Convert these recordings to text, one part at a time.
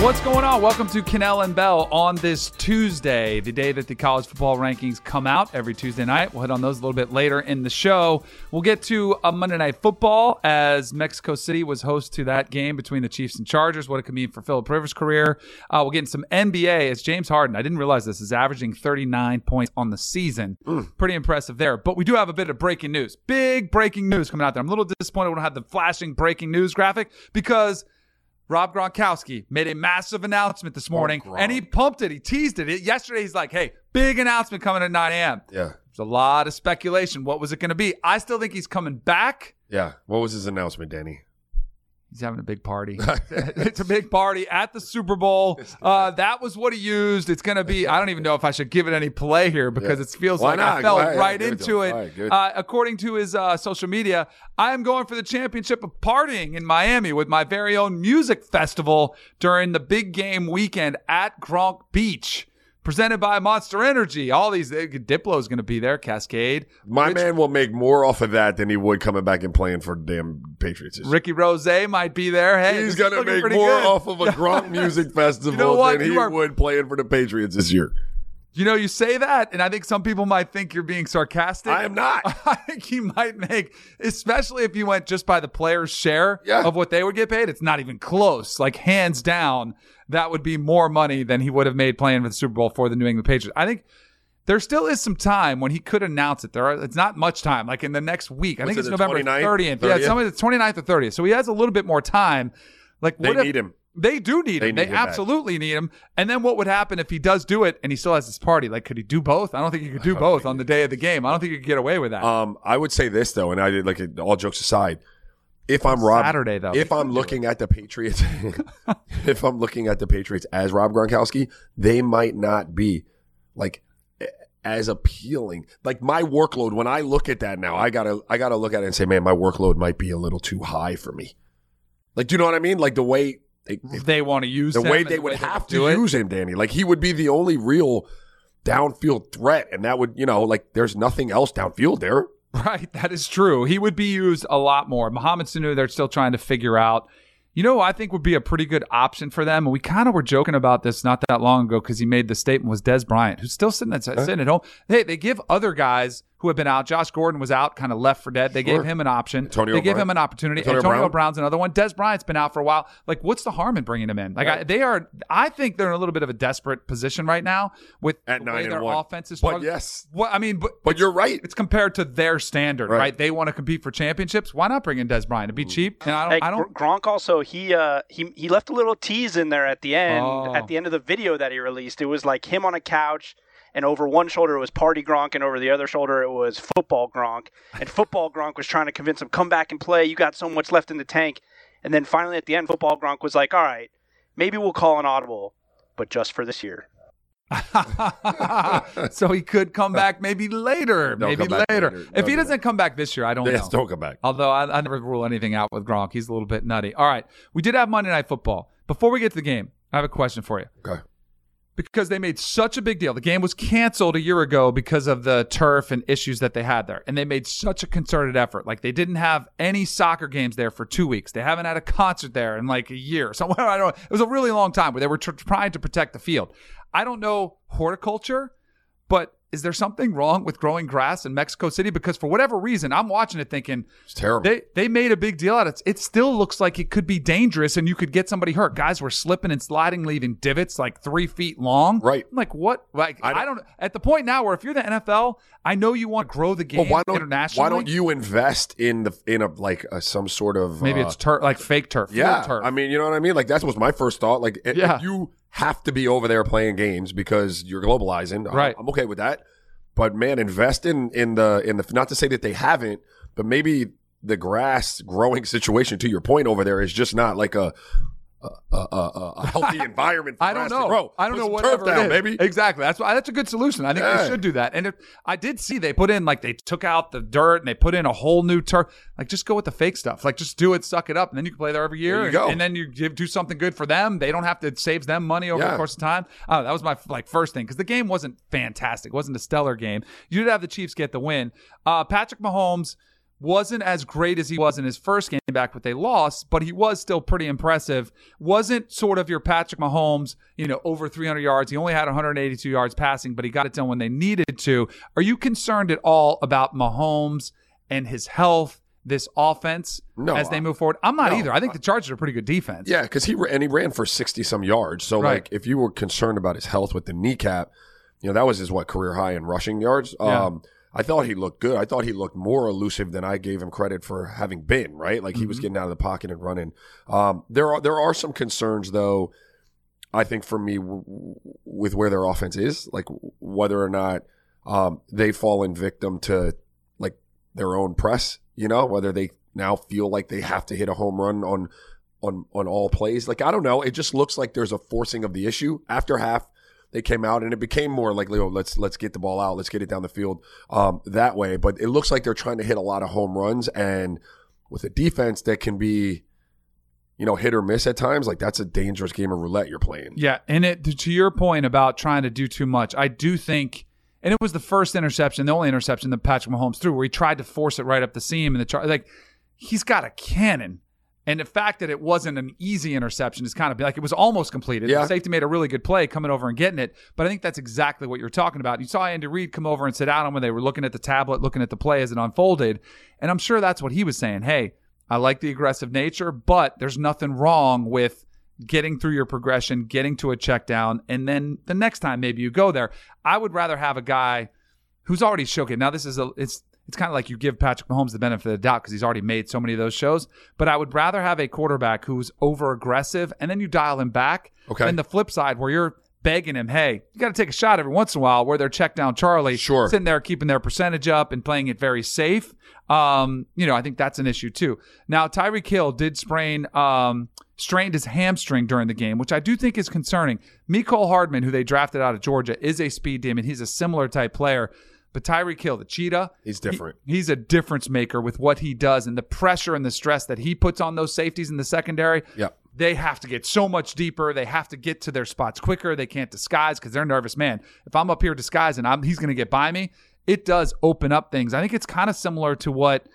What's going on? Welcome to Kanell and Bell on this Tuesday, the day that the college football rankings come out every Tuesday night. We'll hit on those a little bit later in the show. We'll get to a Monday Night Football as Mexico City was host to that game between the Chiefs and Chargers. What it could mean for Philip Rivers' career. Uh, we'll get into some NBA as James Harden. I didn't realize this is averaging 39 points on the season. Pretty impressive there. But we do have a bit of breaking news. Big breaking news coming out there. I'm a little disappointed we don't have the flashing breaking news graphic because. Rob Gronkowski made a massive announcement this morning, Gronk. and he pumped it. He teased it. Yesterday, he's like, "Hey, big announcement coming at 9 a.m." Yeah. There's a lot of speculation. What was it going to be? I still think he's coming back. Yeah. What was his announcement, Danny? He's having a big party. it's a big party at the Super Bowl. Uh, that was what he used. It's going to be. I don't even know if I should give it any play here because Yeah. it feels Why like not? I fell ahead. right it to into it. All right, uh, according to his uh, social media, I am going for the championship of partying in Miami with my very own music festival during the big game weekend at Gronk Beach. Presented by Monster Energy. All these uh, Diplo's going to be there. Kaskade. My Rich- man will make more off of that than he would coming back and playing for damn Patriots. Ricky Rose might be there. Hey, He's gonna make more good. off of a Gronk music festival You know than he are- would playing for the Patriots this year. You know, you say that, and I think some people might think you're being sarcastic. I am not. I think he might make, especially if you went just by the player's share Yeah. of what they would get paid. It's not even close. Like hands down, that would be more money than he would have made playing for the Super Bowl for the New England Patriots. I think there still is some time when he could announce it. There are, it's not much time. Like in the next week, I What's think it, it's November 29th? 30th. Yeah, it's 30th? something it's 29th or 30th. So he has a little bit more time. Like They what if- need him. They do need They him. need they him back. absolutely need him. And then what would happen if he does do it and he still has his party? Like, could he do both? I don't think he could do both on the day of the game. I don't think he could get away with that. Um, I would say this though, and I did like all jokes aside. If I'm Rob, Saturday, though. If I'm looking at the Patriots, if I'm looking at the Patriots as Rob Gronkowski, they might not be like as appealing. Like my workload, when I look at that now, I gotta I gotta look at it and say, man, my workload might be a little too high for me. Like, do you know what I mean? Like the way they, if they want to use the him way they the would way have do to it. use him, Danny. Like he would be the only real downfield threat, and that would, you know, like there's nothing else downfield there. Right, that is true. He would be used a lot more. Mohamed Sanu, they're still trying to figure out. You know, I think would be a pretty good option for them. And we kind of were joking about this not that long ago because he made the statement was Dez Bryant, who's still sitting at, sitting at home. Hey, they give other guys who have been out. Josh Gordon was out, kind of left for dead. They Sure. gave him an option. Antonio they give Brown. him an opportunity. Antonio Antonio, Brown. Brown's another one. Dez Bryant's been out for a while. Like, what's the harm in bringing him in? Like, I, they are. I think they're in a little bit of a desperate position right now with At the way and their one. offense is. But struggling. yes. Well, I mean, but But you're right. it's compared to their standard, Right. right? They want to compete for championships. Why not bring in Dez Bryant? It'd be cheap, and I don't. Hey, I don't. Gronk also he uh he he left a little tease in there at the end Oh. at the end of the video that he released. It was like him on a couch and over one shoulder it was party Gronk and over the other shoulder it was football Gronk. And football Gronk was trying to convince him come back and play. You got so much left in the tank. And then finally at the end football Gronk was like, "All right, maybe we'll call an audible, but just for this year." so he could come back maybe later, Don't maybe later. later. If he doesn't that. come back this year, I don't Yes, know. don't come back. Although I, I never rule anything out with Gronk, he's a little bit nutty. All right, we did have Monday Night Football. Before we get to the game, I have a question for you. Okay. Because they made such a big deal. The game was canceled a year ago because of the turf and issues that they had there. And they made such a concerted effort. Like they didn't have any soccer games there for two weeks. They haven't had a concert there in like a year. So I don't know. It was a really long time where they were tr- trying to protect the field. I don't know horticulture, but is there something wrong with growing grass in Mexico City? Because for whatever reason, I'm watching it thinking It's terrible. they they made a big deal out of it. It still looks like it could be dangerous and you could get somebody hurt. Guys were slipping and sliding, leaving divots like three feet long. Right. I'm like what? Like I I don't- don't, At the point now where if you're the NFL, I know you want to grow the game Well, why don't internationally. why don't you invest in the in a like a, some sort of Maybe uh, it's turf, like fake turf. yeah. turf. I mean, you know what I mean. Like that was my first thought. Like, if Yeah. you have to be over there playing games because you're globalizing. I'm- Right. I'm okay with that. But man, invest in in the in the not to say that they haven't, but maybe the grass growing situation to your point over there is just not like a a, a, healthy environment. For I don't know. grow. I don't Put know some what turf down, baby. Exactly. That's why that's a good solution. I think Yeah. they should do that. And if, I did see they put in like they took out the dirt and they put in a whole new turf. Like just go with the fake stuff. Like just do it, suck it up, and then you can play there every year. There and, and then you give, do something good for them. They don't have to it saves them money over Yeah. the course of time. Oh, that was my like first thing because the game wasn't fantastic. It wasn't a stellar game. You did have the Chiefs get the win. Uh, Patrick Mahomes wasn't as great as he was in his first game back, but they lost, but he was still pretty impressive. Wasn't sort of your Patrick Mahomes, you know, over 300 yards. He only had 182 yards passing, but he got it done when they needed to. Are you concerned at all about Mahomes and his health, this offense, No, as they move forward? I'm not no. either. I think the Chargers are a pretty good defense. Yeah, because he and he ran for sixty some yards. So Right. like, if you were concerned about his health with the kneecap, you know that was his what career high in rushing yards. Yeah. Um, I thought he looked good. I thought he looked more elusive than I gave him credit for having been. Right, like he Mm-hmm. was getting out of the pocket and running. Um, there are there are some concerns though. I think for me w- with where their offense is, like whether or not um, they've fallen victim to like their own press. You know, whether they now feel like they have to hit a home run on on on all plays. Like I don't know. It just looks like there's a forcing of the issue after half. They came out and it became more like, Leo, let's let's get the ball out, let's get it down the field um, that way. But it looks like they're trying to hit a lot of home runs, and with a defense that can be, you know, hit or miss at times, like that's a dangerous game of roulette you're playing. Yeah, and it to your point about trying to do too much, I do think, and it was the first interception, the only interception that Patrick Mahomes threw, where he tried to force it right up the seam, and the char- like he's got a cannon, and the fact that it wasn't an easy interception is kind of like it was almost completed. Yeah. The safety made a really good play coming over and getting it, but I think that's exactly what you're talking about. You saw Andy Reid come over and sit down when they were looking at the tablet, looking at the play as it unfolded, and I'm sure that's what he was saying. Hey, I like the aggressive nature, but there's nothing wrong with getting through your progression, getting to a check down, and then the next time maybe you go there. I would rather have a guy who's already showcased. Now this is a it's it's kind of like you give Patrick Mahomes the benefit of the doubt because he's already made so many of those shows. But I would rather have a quarterback who's over aggressive and then you dial him back. Okay. Than the flip side where you're begging him, hey, you got to take a shot every once in a while where they're check down Charlie, Sure. sitting there keeping their percentage up and playing it very safe. Um, you know, I think that's an issue too. Now, Tyreek Hill did sprain, um, strained his hamstring during the game, which I do think is concerning. Mecole Hardman, who they drafted out of Georgia, is a speed demon. He's a similar type player. But Tyreek Hill, the cheetah, He's different. he- he's a difference maker with what he does and the pressure and the stress that he puts on those safeties in the secondary. Yep. They have to get so much deeper. They have to get to their spots quicker. They can't disguise because they're nervous. Man, if I'm up here disguising, I'm, he's going to get by me. It does open up things. I think it's kind of similar to what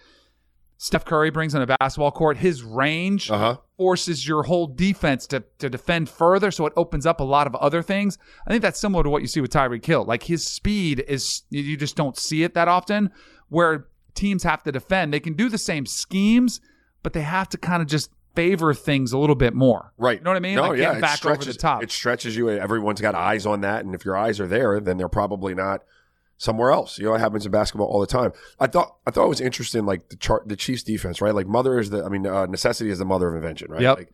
Steph Curry brings on a basketball court. His range Uh-huh. Forces your whole defense to, to defend further, so it opens up a lot of other things. I think that's similar to what you see with Tyreek Hill. Like his speed is, you just don't see it that often. Where teams have to defend, they can do the same schemes, but they have to kind of just favor things a little bit more. Right. You know what I mean? No, like yeah. back stretches, over the top. It stretches you. Everyone's got eyes on that, and if your eyes are there, then they're probably not somewhere else. You know, it happens in basketball all the time. I thought I thought it was interesting, like the chart, the Chiefs defense, right? Like mother is the, I mean, uh, necessity is the mother of invention, right? Yep. Like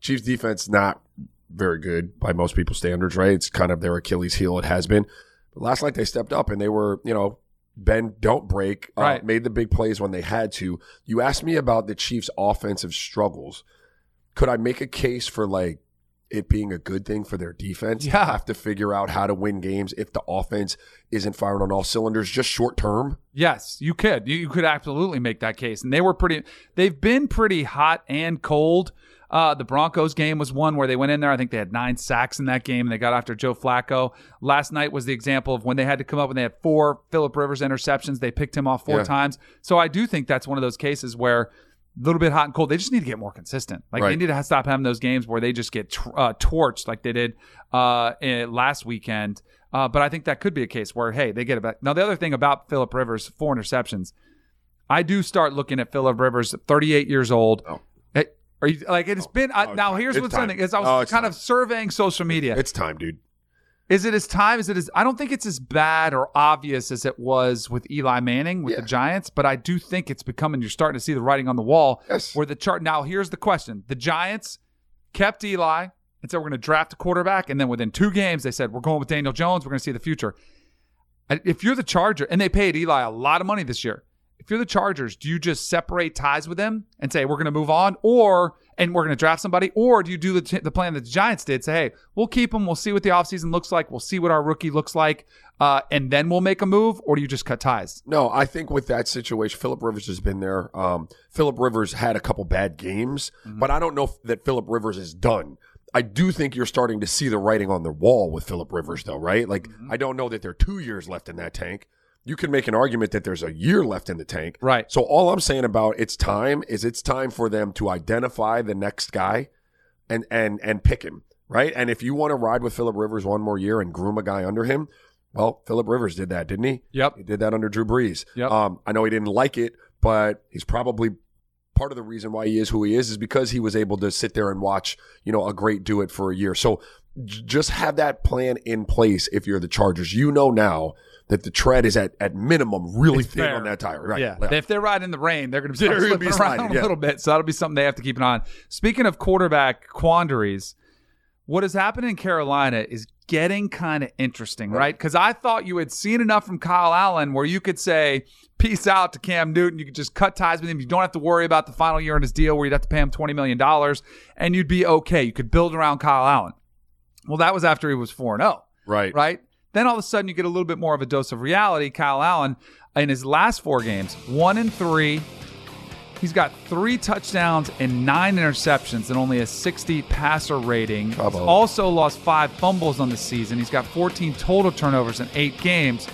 Chiefs defense not very good by most people's standards, right? It's kind of their Achilles heel. It has been. But last night they stepped up and they were, you know, bend, don't break, uh, Right. made the big plays when they had to. You asked me about the Chiefs' offensive struggles. Could I make a case for like it being a good thing for their defense Yeah. have to figure out how to win games if the offense isn't firing on all cylinders just short term? Yes, you could. You, you could absolutely make that case. And they were pretty, they've been pretty hot and cold. Uh, the Broncos game was one where they went in there. I think they had nine sacks in that game and they got after Joe Flacco. Last night was the example of when they had to come up and they had four Philip Rivers interceptions. They picked him off four Yeah. times. So I do think that's one of those cases where a little bit hot and cold. They just need to get more consistent. Like they need to stop having those games where they just get tr- uh, torched like they did uh, last weekend. Uh, but I think that could be a case where hey, they get it back. Now the other thing about Philip Rivers, four interceptions. I do start looking at Philip Rivers, 38 years old. Oh. Eh, Are you like it's been uh, Oh, now? Here's what's It's something time. is I was Oh, kind time. of surveying social media. It's time, dude. Is it as time? Is it as I don't think it's as bad or obvious as it was with Eli Manning with Yeah. the Giants, but I do think it's becoming. You're starting to see the writing on the wall. Yes. Where the chart now? Here's the question: The Giants kept Eli and said we're going to draft a quarterback, and then within two games they said we're going with Daniel Jones. We're going to see the future. If you're the Charger, and they paid Eli a lot of money this year, if you're the Chargers, do you just separate ties with them and say we're going to move on, or and we're going to draft somebody, or do you do the, t- the plan that the Giants did? Say, hey, we'll keep him. We'll see what the offseason looks like. We'll see what our rookie looks like, uh, and then we'll make a move, or do you just cut ties? No, I think with that situation, Philip Rivers has been there. Um, Philip Rivers had a couple bad games, but I don't know that Philip Rivers is done. I do think you're starting to see the writing on the wall with Philip Rivers, though, right? Like, I don't know that there are two years left in that tank. You can make an argument that there's a year left in the tank. Right. So all I'm saying about it's time is it's time for them to identify the next guy and and and pick him, right? And if you want to ride with Philip Rivers one more year and groom a guy under him, well, Philip Rivers did that, didn't he? Yep. He did that under Drew Brees. Yep. Um, I know he didn't like it, but he's probably part of the reason why he is who he is is because he was able to sit there and watch, you know, a great do it for a year. So j- just have that plan in place if you're the Chargers. You know now that the tread is at, at minimum really It's thin fair. on that tire. Right. Yeah. If they're riding in the rain, they're going to be, They're slipping be around sliding, a little bit. So that'll be something they have to keep an eye on. Speaking of quarterback quandaries, what has happened in Carolina is getting kind of interesting, right? Because I thought you had seen enough from Kyle Allen where you could say, peace out to Cam Newton. You could just cut ties with him. You don't have to worry about the final year in his deal where you'd have to pay him $20 million and you'd be okay. You could build around Kyle Allen. Well, that was after he was 4 0 Right. right? Then all of a sudden you get a little bit more of a dose of reality. Kyle Allen, in his last four games, one and three. He's got three touchdowns and nine interceptions and only a 60 passer rating. He's also lost five fumbles on the season. He's got 14 total turnovers in eight games.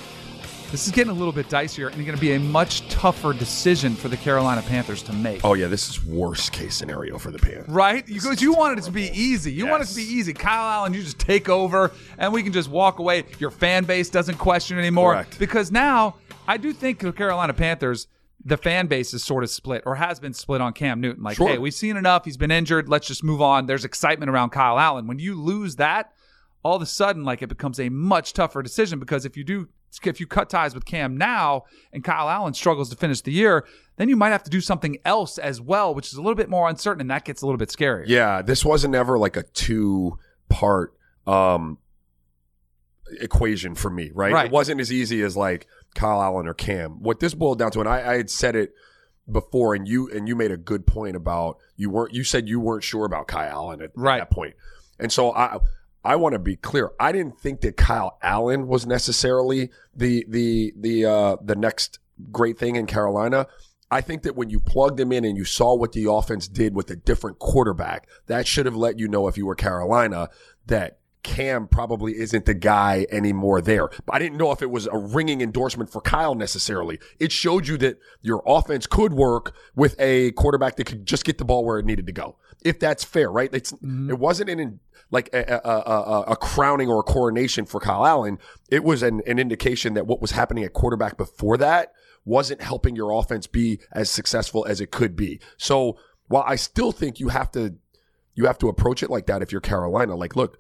This is getting a little bit dicier and going to be a much tougher decision for the Carolina Panthers to make. Oh yeah, this is worst case scenario for the Panthers. Right? Because you wanted it to be easy. You want it to be easy. Kyle Allen, you just take over and we can just walk away. Your fan base doesn't question anymore. Correct. Because now I do think the Carolina Panthers, the fan base is sort of split or has been split on Cam Newton. Like, Sure. hey, we've seen enough. He's been injured. Let's just move on. There's excitement around Kyle Allen. When you lose that, all of a sudden, like it becomes a much tougher decision because if you do if you cut ties with Cam now and Kyle Allen struggles to finish the year, then you might have to do something else as well, which is a little bit more uncertain, and that gets a little bit scary. Yeah, this wasn't ever like a two part um equation for me, right? Right. It wasn't as easy as like Kyle Allen or Cam. What this boiled down to, and I, I had said it before, and you and you made a good point about you weren't you said you weren't sure about Kyle Allen at, at that point. And so I I want to be clear. I didn't think that Kyle Allen was necessarily the the the uh the next great thing in Carolina. I think that when you plugged him in and you saw what the offense did with a different quarterback, that should have let you know if you were Carolina that Cam probably isn't the guy anymore there. But I didn't know if it was a ringing endorsement for Kyle necessarily. It showed you that your offense could work with a quarterback that could just get the ball where it needed to go. If that's fair, right? It's, mm-hmm. It wasn't an like a, a, a, a crowning or a coronation for Kyle Allen. It was an, an indication that what was happening at quarterback before that wasn't helping your offense be as successful as it could be. So while I still think you have to you have to approach it like that if you're Carolina. Like, look,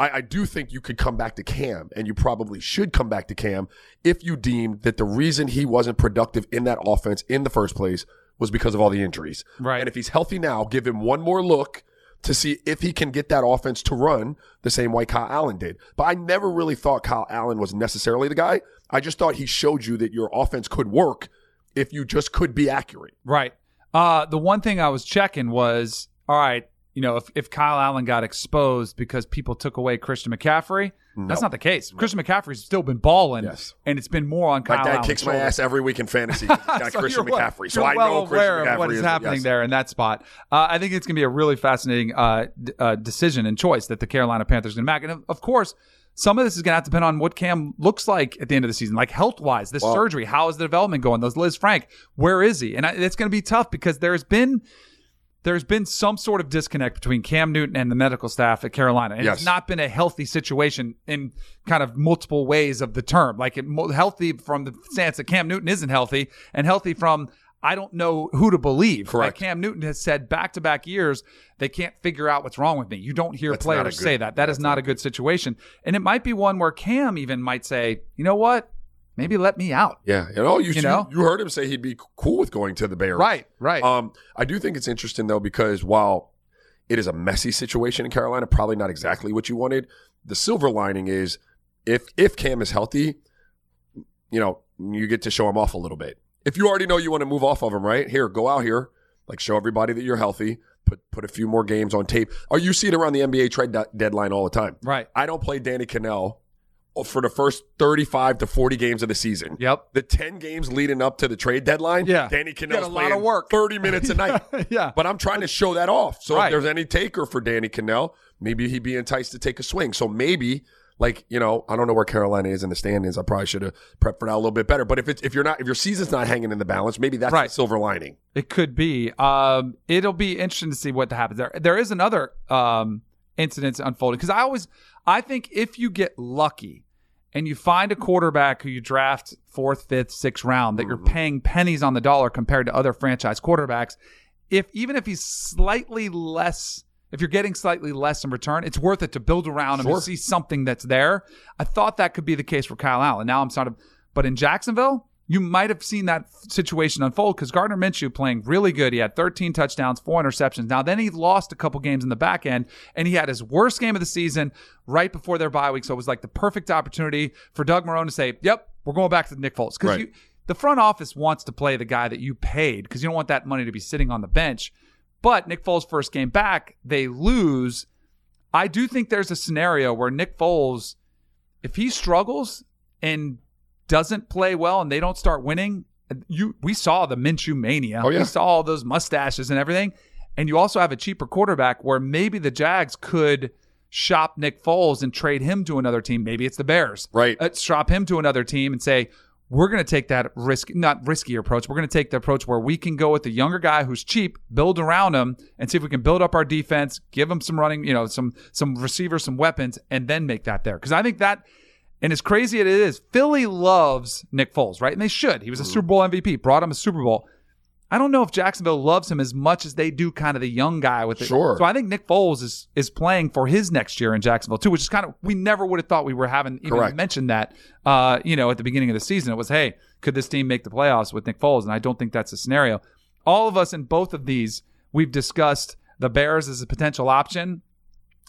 I, I do think you could come back to Cam, and you probably should come back to Cam if you deemed that the reason he wasn't productive in that offense in the first place was because of all the injuries. Right. And if he's healthy now, give him one more look to see if he can get that offense to run the same way Kyle Allen did. But I never really thought Kyle Allen was necessarily the guy. I just thought he showed you that your offense could work if you just could be accurate. Right. Uh, the one thing I was checking was, all right, you know, if, if Kyle Allen got exposed because people took away Christian McCaffrey, that's not the case. Christian McCaffrey's still been balling, Yes. and it's been more on Kyle My dad Allen's kicks my ass every week in fantasy. got So Christian McCaffrey, so I well know Christian aware McCaffrey of what is, is happening yes. there in that spot. Uh, I think it's going to be a really fascinating uh, d- uh, decision and choice that the Carolina Panthers are going to make. And of- of course, some of this is going to have to depend on what Cam looks like at the end of the season, like health wise, this Well- surgery, how is the development going? Those Lisfranc, where is he? And I, it's going to be tough because there's been. There's been some sort of disconnect between Cam Newton and the medical staff at Carolina. And Yes. it's not been a healthy situation in kind of multiple ways of the term. Like it, healthy from the stance that Cam Newton isn't healthy, and healthy from I don't know who to believe. Correct. Like Cam Newton has said back to back years, they can't figure out what's wrong with me. You don't hear That's players good- say that. That is not a good situation. And it might be one where Cam even might say, you know what? Maybe let me out. Yeah, you know, you, You you know? you heard him say he'd be cool with going to the Bears. Right, right. Um, I do think it's interesting though because while it is a messy situation in Carolina, probably not exactly what you wanted. The silver lining is if if Cam is healthy, you know, you get to show him off a little bit. If you already know you want to move off of him, right? Here, go out here, like show everybody that you're healthy. Put put a few more games on tape. Or you see it around the NBA trade deadline all the time. Right. I don't play Danny Kanell for the first 35 to 40 games of the season. Yep. The 10 games leading up to the trade deadline, Yeah. Danny Kanell's Got a lot of work. 30 minutes a night. Yeah. But I'm trying to show that off. So Right. if there's any taker for Danny Cannell, maybe he'd be enticed to take a swing. So maybe like, you know, I don't know where Carolina is in the standings. I probably should have prepped for that a little bit better. But if it's if you're not if your season's not hanging in the balance, maybe that's Right. the silver lining. It could be. Um, it'll be interesting to see what happens there. There is another um, incident unfolding because I always, I think if you get lucky and you find a quarterback who you draft fourth, fifth, sixth round that you're mm-hmm. paying pennies on the dollar compared to other franchise quarterbacks, if even if he's slightly less. If you're getting slightly less in return, it's worth it to build around him Sure. and see something that's there. I thought that could be the case for Kyle Allen. Now I'm sort of, but in Jacksonville, you might have seen that situation unfold because Gardner Minshew playing really good. He had 13 touchdowns, four interceptions. Now, then he lost a couple games in the back end, and he had his worst game of the season right before their bye week. So it was like the perfect opportunity for Doug Marrone to say, "Yep, we're going back to Nick Foles." Because Right. the front office wants to play the guy that you paid because you don't want that money to be sitting on the bench. But Nick Foles' first game back, they lose. I do think there's a scenario where Nick Foles, if he struggles and doesn't play well and they don't start winning, you we saw the Minshew mania. Oh, yeah. We saw all those mustaches and everything. And you also have a cheaper quarterback where maybe the Jags could shop Nick Foles and trade him to another team. Maybe it's the Bears. Right. Uh, shop him to another team and say, we're going to take that risk, not risky approach. We're going to take the approach where we can go with the younger guy who's cheap, build around him, and see if we can build up our defense, give him some running, you know, some some receivers, some weapons, and then make that there. Because I think that, and as crazy as it is, Philly loves Nick Foles, right? And they should. He was a Super Bowl MVP, brought him a Super Bowl. I don't know if Jacksonville loves him as much as they do kind of the young guy with it. Sure. So I think Nick Foles is is playing for his next year in Jacksonville too, which is kind of we never would have thought we were having even Correct. mentioned that. Uh, you know, at the beginning of the season, it was, hey, could this team make the playoffs with Nick Foles? And I don't think that's a scenario. All of us in both of these, we've discussed the Bears as a potential option.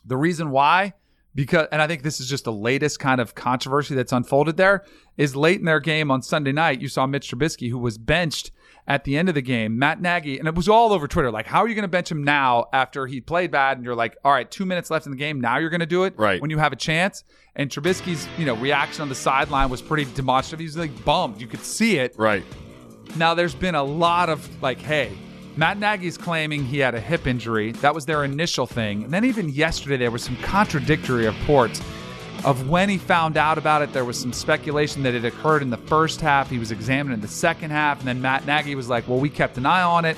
The reason why, because, and I think this is just the latest kind of controversy that's unfolded there, is late in their game on Sunday night, you saw Mitch Trubisky, who was benched at the end of the game. Matt Nagy, and it was all over Twitter, like, how are you going to bench him now after he played bad? And you're like, all right, two minutes left in the game. Now you're going to do it Right. when you have a chance. And Trubisky's, you know, reaction on the sideline was pretty demonstrative. He's like bummed. You could see it. Right. Now, there's been a lot of like, hey, Matt Nagy's claiming he had a hip injury. That was their initial thing. And then even yesterday, there was some contradictory reports of when he found out about it. There was some speculation that it occurred in the first half. He was examined in the second half. And then Matt Nagy was like, well, we kept an eye on it.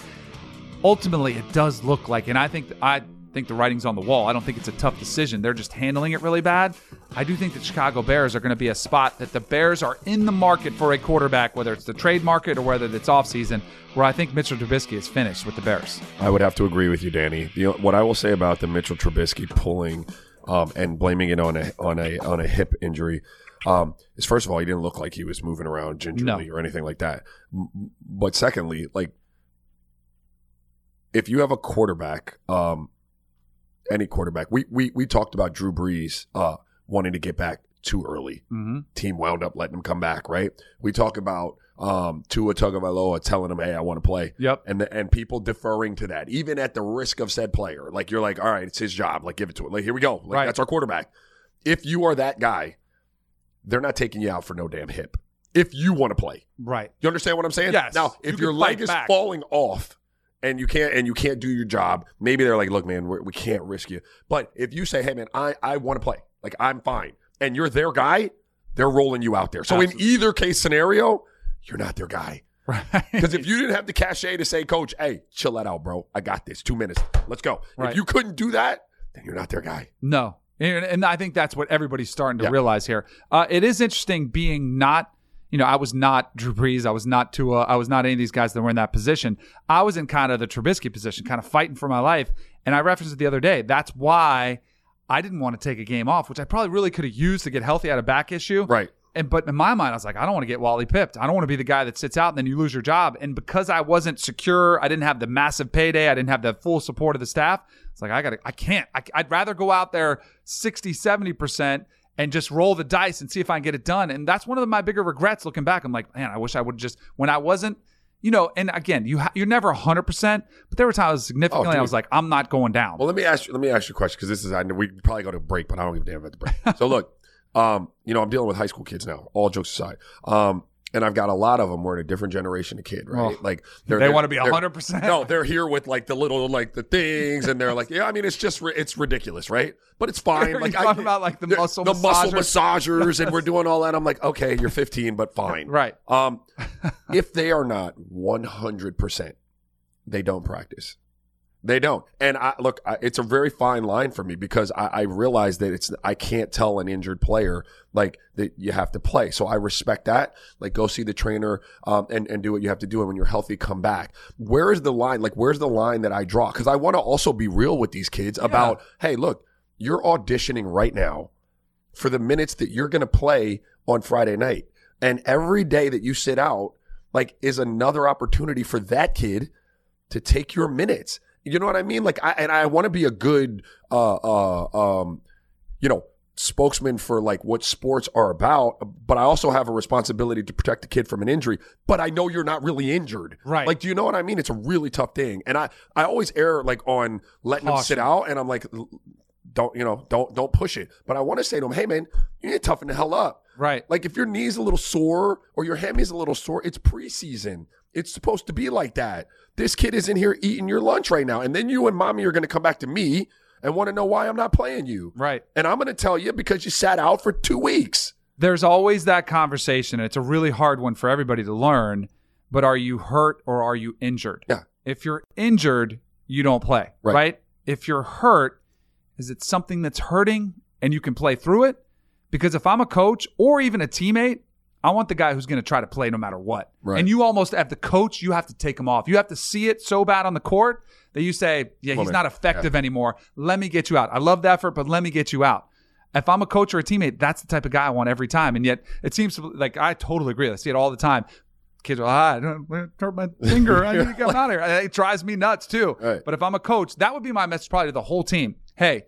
Ultimately, it does look like, and I think I think the writing's on the wall. I don't think it's a tough decision. They're just handling it really bad. I do think the Chicago Bears are going to be a spot that the Bears are in the market for a quarterback, whether it's the trade market or whether it's offseason, where I think Mitchell Trubisky is finished with the Bears. I would have to agree with you, Danny. The, what I will say about the Mitchell Trubisky pulling um, and blaming it on a on a on a hip injury um, is first of all, he didn't look like he was moving around gingerly No. or anything like that. But secondly, like if you have a quarterback, um, any quarterback, we we we talked about Drew Brees uh, wanting to get back too early. Mm-hmm. Team wound up letting him come back. Right? We talk about um, Tua Tagovailoa telling him, "Hey, I want to play." Yep. and the, and people deferring to that, even at the risk of said player. Like you're like, all right, it's his job. Like give it to him. Like here we go. Like Right. that's our quarterback. If you are that guy, they're not taking you out for no damn hip. If you want to play, Right. you understand what I'm saying? Yes. Now, if You your leg is back. falling off and you can't and you can't do your job, maybe they're like, look, man, we're, we can't risk you. But if you say, hey, man, I I want to play, like I'm fine, and you're their guy, they're rolling you out there. So Absolutely. in either case scenario, you're not their guy. Right. Because if you didn't have the cachet to say, Coach, hey, chill that out, bro. I got this. Two minutes. Let's go. Right. If you couldn't do that, then you're not their guy. No. And, and I think that's what everybody's starting to Yeah. realize here. Uh, it is interesting being not, you know, I was not Drew Brees. I was not Tua. I was not any of these guys that were in that position. I was in kind of the Trubisky position, kind of fighting for my life. And I referenced it the other day. That's why I didn't want to take a game off, which I probably really could have used to get healthy out of back issue. Right. And but in my mind, I was like, I don't want to get Wally pipped. I don't want to be the guy that sits out and then you lose your job. And because I wasn't secure, I didn't have the massive payday, I didn't have the full support of the staff. It's like I got to, I can't. I, I'd rather go out there 60, 70 percent and just roll the dice and see if I can get it done. And that's one of my bigger regrets looking back. I'm like, man, I wish I would just when I wasn't. You know, and again, you ha- you're never 100%, but there were times significantly I was like, I'm not going down. Well, let me ask you. Let me ask you a question because this is. I know we probably go to break, but I don't give a damn about the break. so look, um, you know, I'm dealing with high school kids now. All jokes aside, um, and I've got a lot of them. We're in a different generation of kid, right? Oh, like they're, they wanna be 100%. No, they're here with like the little like the things, and they're like, yeah. I mean, it's just it's ridiculous, right? But it's fine. Like talking about, like, the muscle the muscle massagers. massagers, and we're doing all that. I'm like, okay, you're 15, but fine, Right. Um, if they are not 100, percent they don't practice. They don't. And I look, I, it's a very fine line for me because I, I realize that it's I can't tell an injured player like that you have to play. So I respect that. Like go see the trainer um, and and do what you have to do. And when you're healthy, come back. Where is the line? Like where's the line that I draw? Because I want to also be real with these kids about hey, look, you're auditioning right now for the minutes that you're going to play on Friday night. And every day that you sit out, like, is another opportunity for that kid to take your minutes. You know what I mean? Like, I, and I want to be a good, uh, uh, um, you know, spokesman for like what sports are about, but I also have a responsibility to protect the kid from an injury. But I know you're not really injured. Right. Like, do you know what I mean? It's a really tough thing. And I, I always err like on letting them sit out and I'm like, don't, you know, don't, don't push it. But I want to say to them, hey man, you need to toughen the hell up. Right. Like if your knee's a little sore or your hammy's a little sore, it's preseason. It's supposed to be like that. This kid is in here eating your lunch right now. And then you and mommy are going to come back to me and want to know why I'm not playing you. Right. And I'm going to tell you because you sat out for two weeks. There's always that conversation. and It's a really hard one for everybody to learn. But are you hurt or are you injured? Yeah. If you're injured, you don't play. Right. Right. If you're hurt, is it something that's hurting and you can play through it? Because if I'm a coach or even a teammate, I want the guy who's going to try to play no matter what. Right. And you almost, have the coach, you have to take him off. You have to see it so bad on the court that you say, yeah, he's not effective anymore. Let me get you out. I love the effort, but let me get you out. If I'm a coach or a teammate, that's the type of guy I want every time. And yet it seems like I totally agree. I see it all the time. Kids are like, ah, I don't hurt my finger. I need to get out of here. It drives me nuts too. Right. But if I'm a coach, that would be my message probably to the whole team. Hey,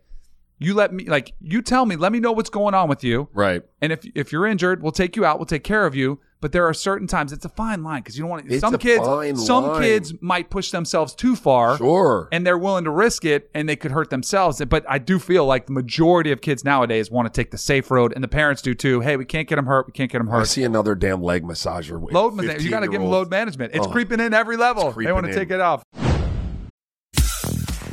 you let me like you tell me, let me know what's going on with you. Right. And if if you're injured, we'll take you out. We'll take care of you. But there are certain times it's a fine line because you don't want to. It's Some a kids, fine some line. kids might push themselves too far, Sure. and they're willing to risk it, and they could hurt themselves. But I do feel like the majority of kids nowadays want to take the safe road, and the parents do too. Hey, we can't get them hurt. We can't get them I hurt. see another damn leg massager. with Load management. You got to give them 15-year-olds. load management. It's creeping in every level. They creeping want to in. take it off.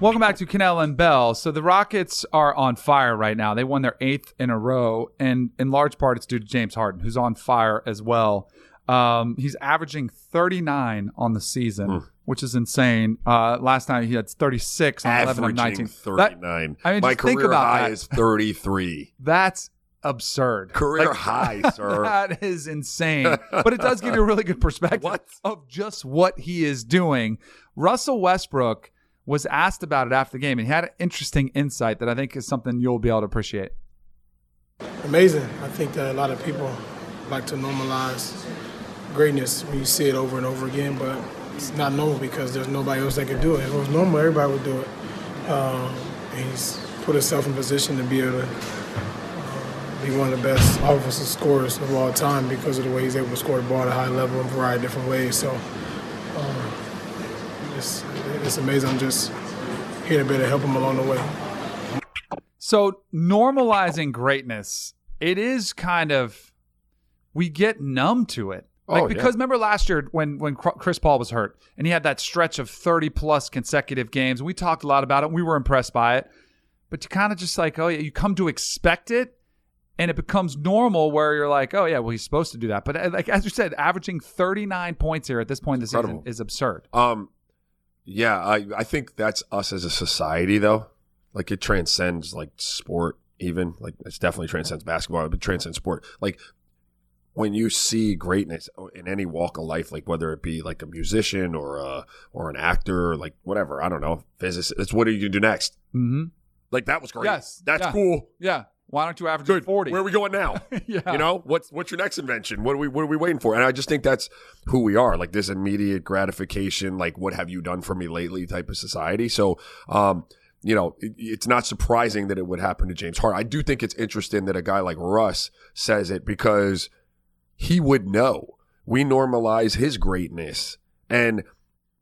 Welcome back to Kanell and Bell. So the Rockets are on fire right now. They won their eighth in a row, and in large part, it's due to James Harden, who's on fire as well. Um, he's averaging 39 on the season, which is insane. Uh, last night he had 36 on 11 of Averaging 19. That- 39. I mean, My career high that. is 33. That's absurd. Career Like, high, sir. That is insane. but it does give you a really good perspective of just what he is doing. Russell Westbrook was asked about it after the game, and he had an interesting insight that I think is something you'll be able to appreciate. amazing. I think that a lot of people like to normalize greatness when you see it over and over again, but it's not normal because there's nobody else that can do it. If it was normal, everybody would do it. Um, he's put himself in position to be able to uh, be one of the best offensive scorers of all time because of the way he's able to score the ball at a high level in a variety of different ways. So um, it's, it's amazing. I'm just here to be able to help him along the way. So normalizing greatness, it is kind of we get numb to it. Like Oh, yeah. because remember last year when when Chris Paul was hurt and he had that stretch of 30 plus consecutive games. We talked a lot about it. We were impressed by it. But you kind of just like, oh yeah, you come to expect it and it becomes normal where you're like, oh yeah, well he's supposed to do that. But uh, like as you said, averaging 39 points here at this point in the season is absurd. Um, yeah, I I think that's us as a society though. Like it transcends like sport, even like it's definitely transcends basketball, but transcends sport. Like when you see greatness in any walk of life, like whether it be like a musician or a or an actor, or like whatever, I don't know, physicist. It's what are you gonna do next? Mm-hmm. Like that was great. Yes, that's yeah. cool. Yeah. Why don't you average Good. 40? Where are we going now? yeah. You know, what's what's your next invention? What are we what are we waiting for? And I just think that's who we are, like this immediate gratification, like what have you done for me lately type of society. So um, you know, it, it's not surprising that it would happen to James Harden. I do think it's interesting that a guy like Russ says it because he would know. We normalize his greatness. And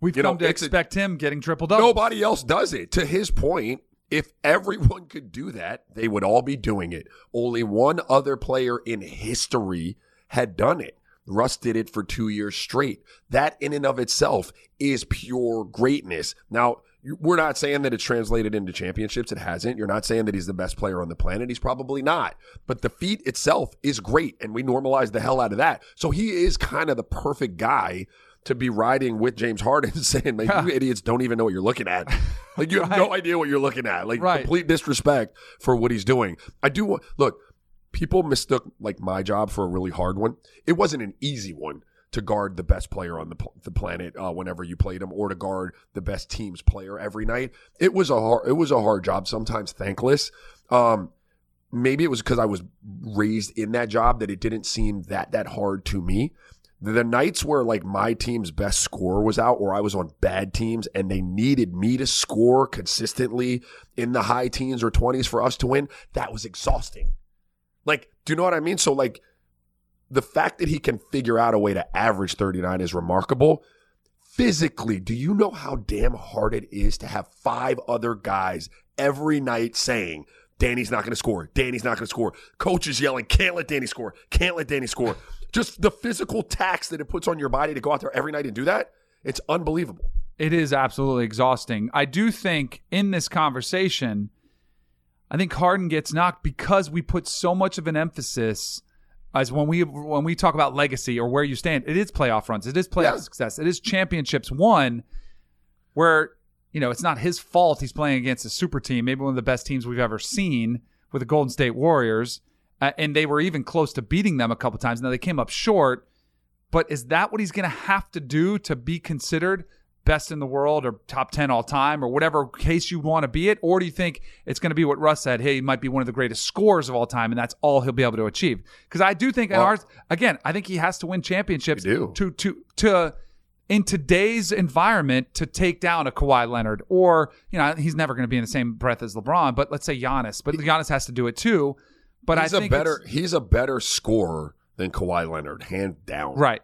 We've you know, come to it's a- expect him getting triple doubles. Nobody else does it. To his point, if everyone could do that, they would all be doing it. Only one other player in history had done it. Russ did it for two years straight. That in and of itself is pure greatness. Now, we're not saying that it's translated into championships. It hasn't. You're not saying that he's the best player on the planet. He's probably not. But the feat itself is great, and we normalize the hell out of that. So he is kind of the perfect guy to be riding with James Harden saying, like, you idiots don't even know what you're looking at. Like, you have no idea what you're looking at. Like, Right. complete disrespect for what he's doing. I do want, look, people mistook, like, my job for a really hard one. It wasn't an easy one to guard the best player on the, pl- the planet uh, whenever you played him or to guard the best team's player every night. It was a hard, it was a hard job, sometimes thankless. Um, maybe it was because I was raised in that job that it didn't seem that that hard to me. The nights where like my team's best scorer was out, or I was on bad teams and they needed me to score consistently in the high teens or twenties for us to win, that was exhausting. Like, do you know what I mean? So like, the fact that he can figure out a way to average 39 is remarkable. Physically, do you know how damn hard it is to have five other guys every night saying, Danny's not going to score. Danny's not going to score. Coach is yelling, can't let Danny score. Can't let Danny score. Just the physical tax that it puts on your body to go out there every night and do that, it's unbelievable. It is absolutely exhausting. I do think in this conversation, I think Harden gets knocked because we put so much of an emphasis as when we when we talk about legacy or where you stand. It is playoff runs. It is playoff Yeah. success. It is championships won. Where you know it's not his fault. He's playing against a super team, maybe one of the best teams we've ever seen with the Golden State Warriors, uh, and they were even close to beating them a couple times. Now they came up short. But is that what he's going to have to do to be considered best in the world or top 10 all time or whatever case you want to be it? Or do you think it's going to be what Russ said? Hey, he might be one of the greatest scorers of all time, and that's all he'll be able to achieve. Because I do think in Well- ours, again, I think he has to win championships to to to in today's environment to take down a Kawhi Leonard or you know he's never going to be in the same breath as LeBron, but let's say Giannis. But Giannis has to do it too. But he's I a think better he's a better scorer than Kawhi Leonard, hand down. right.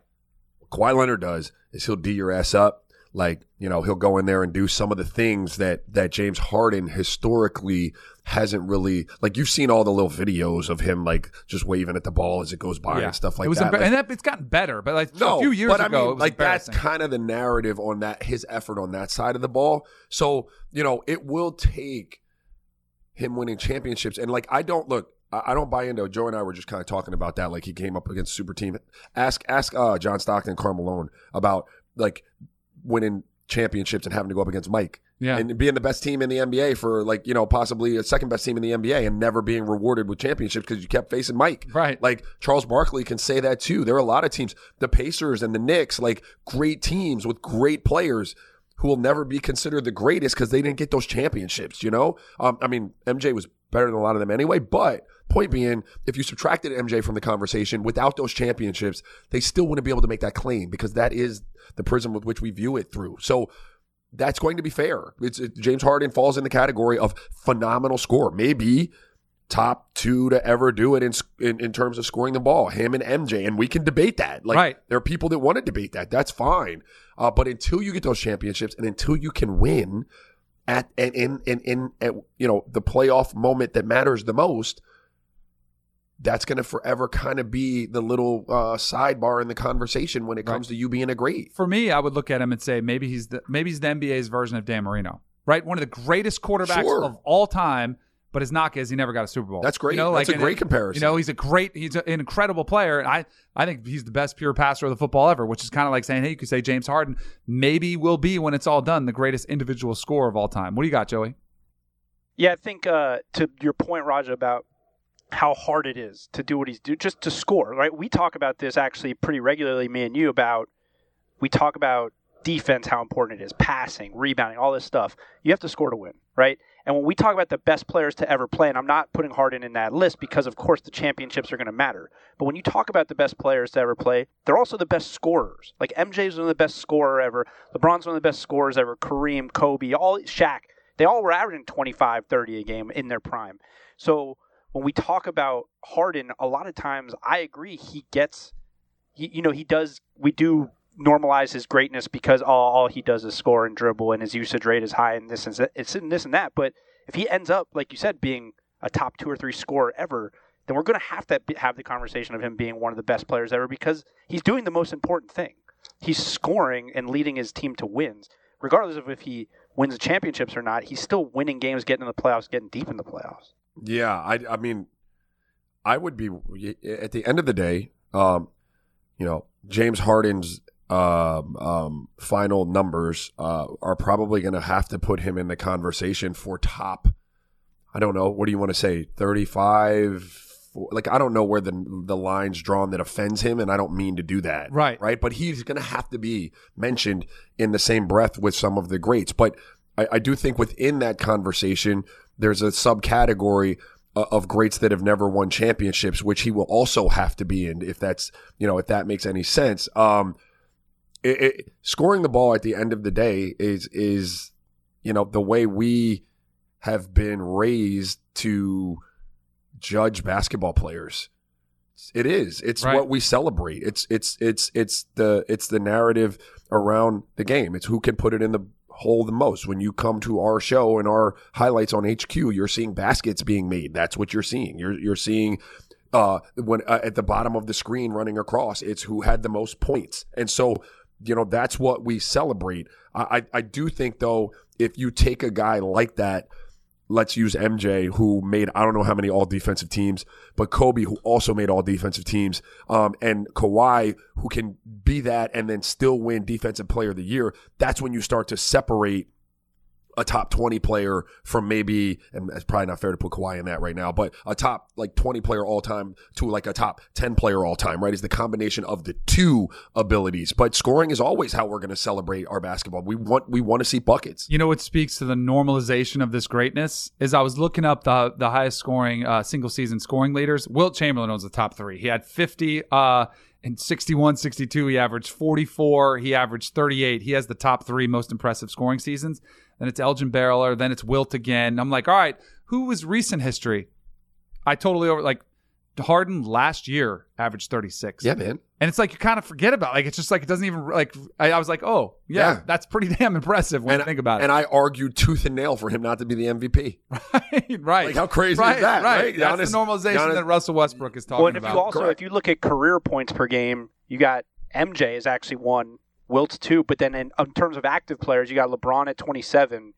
What Kawhi Leonard does is he'll D your ass up. Like, you know, he'll go in there and do some of the things that that James Harden historically hasn't really like you've seen all the little videos of him like just waving at the ball as it goes by and stuff like it was that. embar- Like- and that, it's gotten better, but like no, a few years but ago, I mean, it was like that's kind of the narrative on that his effort on that side of the ball. So you know, it will take him winning championships. And like, I don't look, I, I don't buy into. Joe and I were just kind of talking about that. Like, he came up against super team. Ask ask uh, John Stockton, Karl Malone about like winning championships and having to go up against Mike. Yeah. And being the best team in the NBA for like, you know, possibly a second best team in the NBA and never being rewarded with championships because you kept facing Mike. Right. Like Charles Barkley can say that too. There are a lot of teams, the Pacers and the Knicks, like great teams with great players who will never be considered the greatest because they didn't get those championships, you know? Um, I mean, MJ was better than a lot of them anyway, but point being, if you subtracted MJ from the conversation without those championships, they still wouldn't be able to make that claim because that is the prism with which we view it through. So that's going to be fair. It's it, James Harden falls in the category of phenomenal score, maybe top two to ever do it in, in in terms of scoring the ball. Him and MJ, and we can debate that. Like Right. there are people that want to debate that. That's fine. Uh, but until you get those championships and until you can win at and in in in you know the playoff moment that matters the most, that's going to forever kind of be the little uh, sidebar in the conversation when it comes to you being a great. For me, I would look at him and say maybe he's the maybe he's the NBA's version of Dan Marino, right? One of the greatest quarterbacks Sure. of all time. But his knock is he never got a Super Bowl. That's great. You know, That's a great it- comparison. You know, he's a great, he's an incredible player. And I, I think he's the best pure passer of the football ever, which is kind of like saying, hey, you could say James Harden maybe will be, when it's all done, the greatest individual scorer of all time. What do you got, Joey? Yeah, I think uh, to your point, Raja, about how hard it is to do what he's do just to score. Right? We talk about this actually pretty regularly, me and you, about we talk about defense, how important it is, passing, rebounding, all this stuff. You have to score to win, right? And when we talk about the best players to ever play, and I'm not putting Harden in that list because, of course, the championships are going to matter. But when you talk about the best players to ever play, they're also the best scorers. Like MJ's one of the best scorer ever. LeBron's one of the best scorers ever. Kareem, Kobe, all Shaq. They all were averaging 25, 30 a game in their prime. So when we talk about Harden, a lot of times I agree he gets, he, you know, he does. We do normalize his greatness because all, all he does is score and dribble, and his usage rate is high, and this and that, it's in this and that. But if he ends up, like you said, being a top two or three scorer ever, then we're going to have to have the conversation of him being one of the best players ever because he's doing the most important thing. He's scoring and leading his team to wins, regardless of if he wins the championships or not. He's still winning games, getting in the playoffs, getting deep in the playoffs. Yeah, I, I mean, I would be at the end of the day, um, you know, James Harden's um, um, final numbers uh, are probably going to have to put him in the conversation for top. I don't know. What do you want to say? Thirty-five. Like I don't know where the the line's drawn that offends him, and I don't mean to do that. Right. Right. But he's going to have to be mentioned in the same breath with some of the greats. But I, I do think within that conversation, there's a subcategory uh, of greats that have never won championships, which he will also have to be in if that's you know if that makes any sense. Um, it, it, scoring the ball at the end of the day is is you know the way we have been raised to judge basketball players. It is. It's Right. what we celebrate. It's it's it's it's the it's the narrative around the game. It's who can put it in the hole the most. When you come to our show and our highlights on HQ, you're seeing baskets being made. That's what you're seeing. You're you're seeing uh, when uh, at the bottom of the screen running across, it's who had the most points. And so, you know, that's what we celebrate. I, I, I do think though, if you take a guy like that, let's use MJ, who made I don't know how many all defensive teams, but Kobe, who also made all defensive teams, um, and Kawhi, who can be that and then still win Defensive Player of the Year. That's when you start to separate a top 20 player from maybe, and it's probably not fair to put Kawhi in that right now, but a top like 20 player all time to like a top 10 player all time, right? Is the combination of the two abilities. But scoring is always how we're going to celebrate our basketball. We want, we want to see buckets. You know what speaks to the normalization of this greatness is I was looking up the the highest scoring uh, single season scoring leaders. Wilt Chamberlain was the top three. He had 50 uh, in 61, 62. He averaged 44. He averaged 38. He has the top three most impressive scoring seasons. Then it's Elgin Baylor. Then it's Wilt again. I'm like, all right, who was recent history? I totally over like Harden last year averaged 36. Yeah, man. And it's like you kind of forget about like it's just like it doesn't even like I, I was like oh yeah, Yeah. that's pretty damn impressive when you think about it And I argued tooth and nail for him not to be the MVP. right Like, how crazy is right, that, right? That's Giannis- the normalization Giannis- that Russell Westbrook is talking Well, and if about you also if you look at career points per game, you got MJ is actually one, Wilt's two, but then in, in terms of active players, you got LeBron at 27,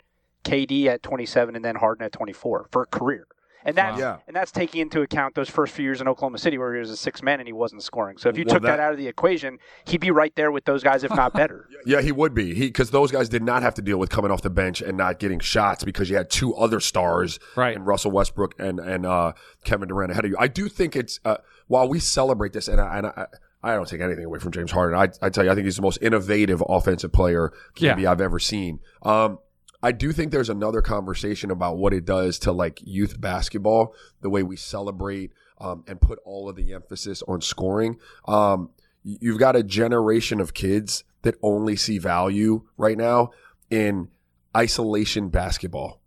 KD at 27, and then Harden at 24 for a career. And that's Wow. Yeah. and that's taking into account those first few years in Oklahoma City where he was a six man and he wasn't scoring. So if you Well, took that, that- out of the equation, he'd be right there with those guys, if not better. Yeah, he would be. He because those guys did not have to deal with coming off the bench and not getting shots because you had two other stars, Right. And Russell Westbrook and and uh, Kevin Durant ahead of you. I do think it's uh, while we celebrate this, and I, and I, I don't take anything away from James Harden. I, I tell you, I think he's the most innovative offensive player maybe Yeah. I've ever seen. Um, I do think there's another conversation about what it does to like youth basketball, the way we celebrate um, and put all of the emphasis on scoring. Um, you've got a generation of kids that only see value right now in isolation basketball.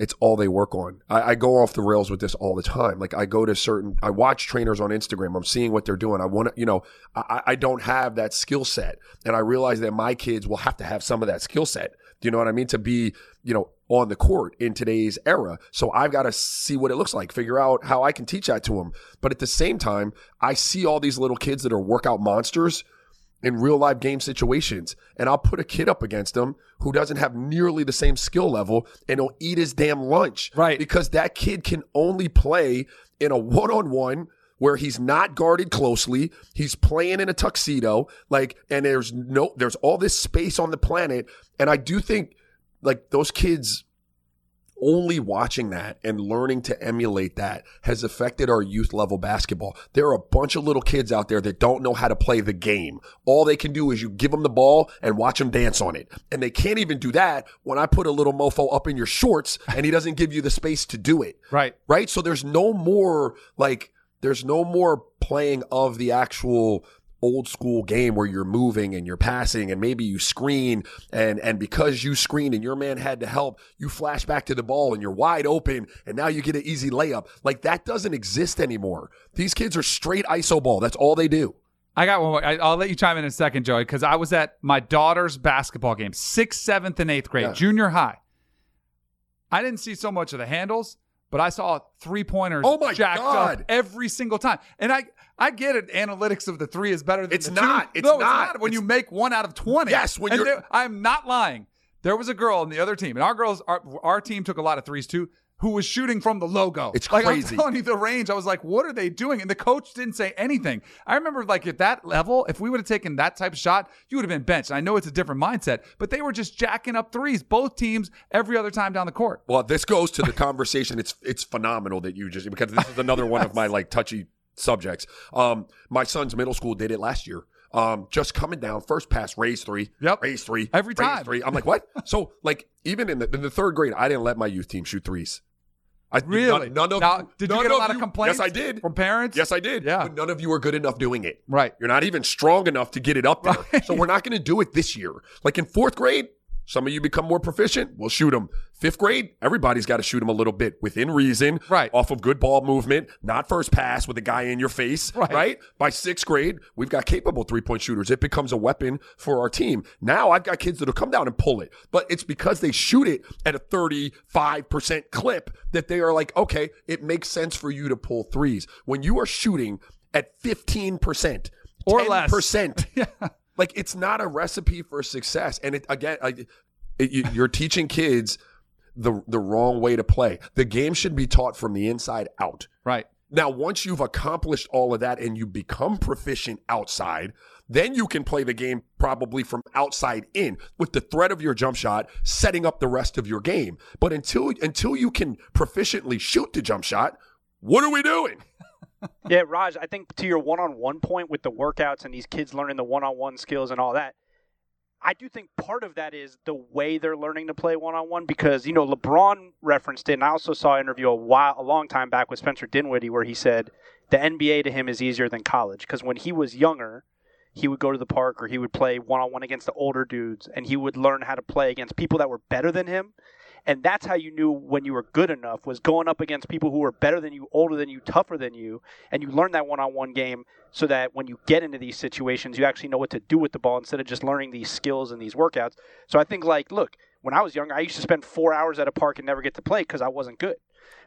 It's all they work on. I, I, go off the rails with this all the time. Like I go to certain, I watch trainers on Instagram. I'm seeing what they're doing. I want to, you know, I, I don't have that skill set, and I realize that my kids will have to have some of that skill set. Do you know what I mean? To be, you know, on the court in today's era. So I've got to see what it looks like, figure out how I can teach that to them. But at the same time, I see all these little kids that are workout monsters in real life game situations. And I'll put a kid up against him who doesn't have nearly the same skill level and he'll eat his damn lunch. Right. Because that kid can only play in a one on one where he's not guarded closely. He's playing in a tuxedo. Like, and there's no, there's all this space on the planet. And I do think like those kids only watching that and learning to emulate that has affected our youth level basketball. There are a bunch of little kids out there that don't know how to play the game. All they can do is you give them the ball and watch them dance on it. And they can't even do that when I put a little mofo up in your shorts and he doesn't give you the space to do it. Right. Right. So there's no more like, there's no more playing of the actual old school game where you're moving and you're passing and maybe you screen and and because you screen and your man had to help you flash back to the ball and you're wide open and now you get an easy layup like that doesn't exist anymore these kids are straight iso ball that's all they do I got one more. I, will let you chime in in a second, Joey, because I was at my daughter's basketball game, sixth, seventh, and eighth grade, yeah. junior high. I didn't see so much of the handles, but I saw three pointers oh my jacked God. up every single time. And I I get it. Analytics of the three is better than it's the not. two. It's no, not. it's not. When it's, you make one out of twenty. Yes. When you're. I'm not lying. There was a girl on the other team, and our girls, our, our team took a lot of threes too. Who was shooting from the logo? It's like, crazy. I'm telling you the range. I was like, what are they doing? And the coach didn't say anything. I remember, like at that level, if we would have taken that type of shot, you would have been benched. I know it's a different mindset, but they were just jacking up threes, both teams, every other time down the court. Well, this goes to the conversation. It's it's phenomenal that you just because this is another one of my like touchy subjects. Um, my son's middle school did it last year. Um, just coming down, first pass, raise three, yep, raise three, every raise time. three. I'm like, what? so like even in the in the third grade, I didn't let my youth team shoot threes. I, really? None, none of now, did you get a lot of, complaints? Yes, I did. From parents? Yes, I did. Yeah. But none of you are good enough doing it. Right. You're not even strong enough to get it up there. Right. So we're not going to do it this year. Like in fourth grade, some of you become more proficient. We'll shoot them. Fifth grade, everybody's got to shoot them a little bit within reason. Right. Off of good ball movement, not first pass with a guy in your face. Right. Right. By sixth grade, we've got capable three point shooters. It becomes a weapon for our team. Now I've got kids that'll come down and pull it, but it's because they shoot it at a 35% clip that they are like, okay, it makes sense for you to pull threes. When you are shooting at 15% or 10, less, percent like it's not a recipe for success. And it again, like, it, you, you're teaching kids the the wrong way to play. The game should be taught from the inside out. Right. Now, once you've accomplished all of that and you become proficient outside, then you can play the game probably from outside in with the threat of your jump shot setting up the rest of your game. But until until you can proficiently shoot the jump shot, what are we doing? yeah, Raj, I think to your one-on-one point with the workouts and these kids learning the one-on-one skills and all that, I do think part of that is the way they're learning to play one-on-one because you know LeBron referenced it, and I also saw an interview a while, a long time back with Spencer Dinwiddie where he said the NBA to him is easier than college because when he was younger, he would go to the park or he would play one-on-one against the older dudes, and he would learn how to play against people that were better than him and that's how you knew when you were good enough was going up against people who were better than you, older than you, tougher than you, and you learn that one-on-one game so that when you get into these situations, you actually know what to do with the ball instead of just learning these skills and these workouts. So I think like, look, when I was younger, I used to spend four hours at a park and never get to play because I wasn't good.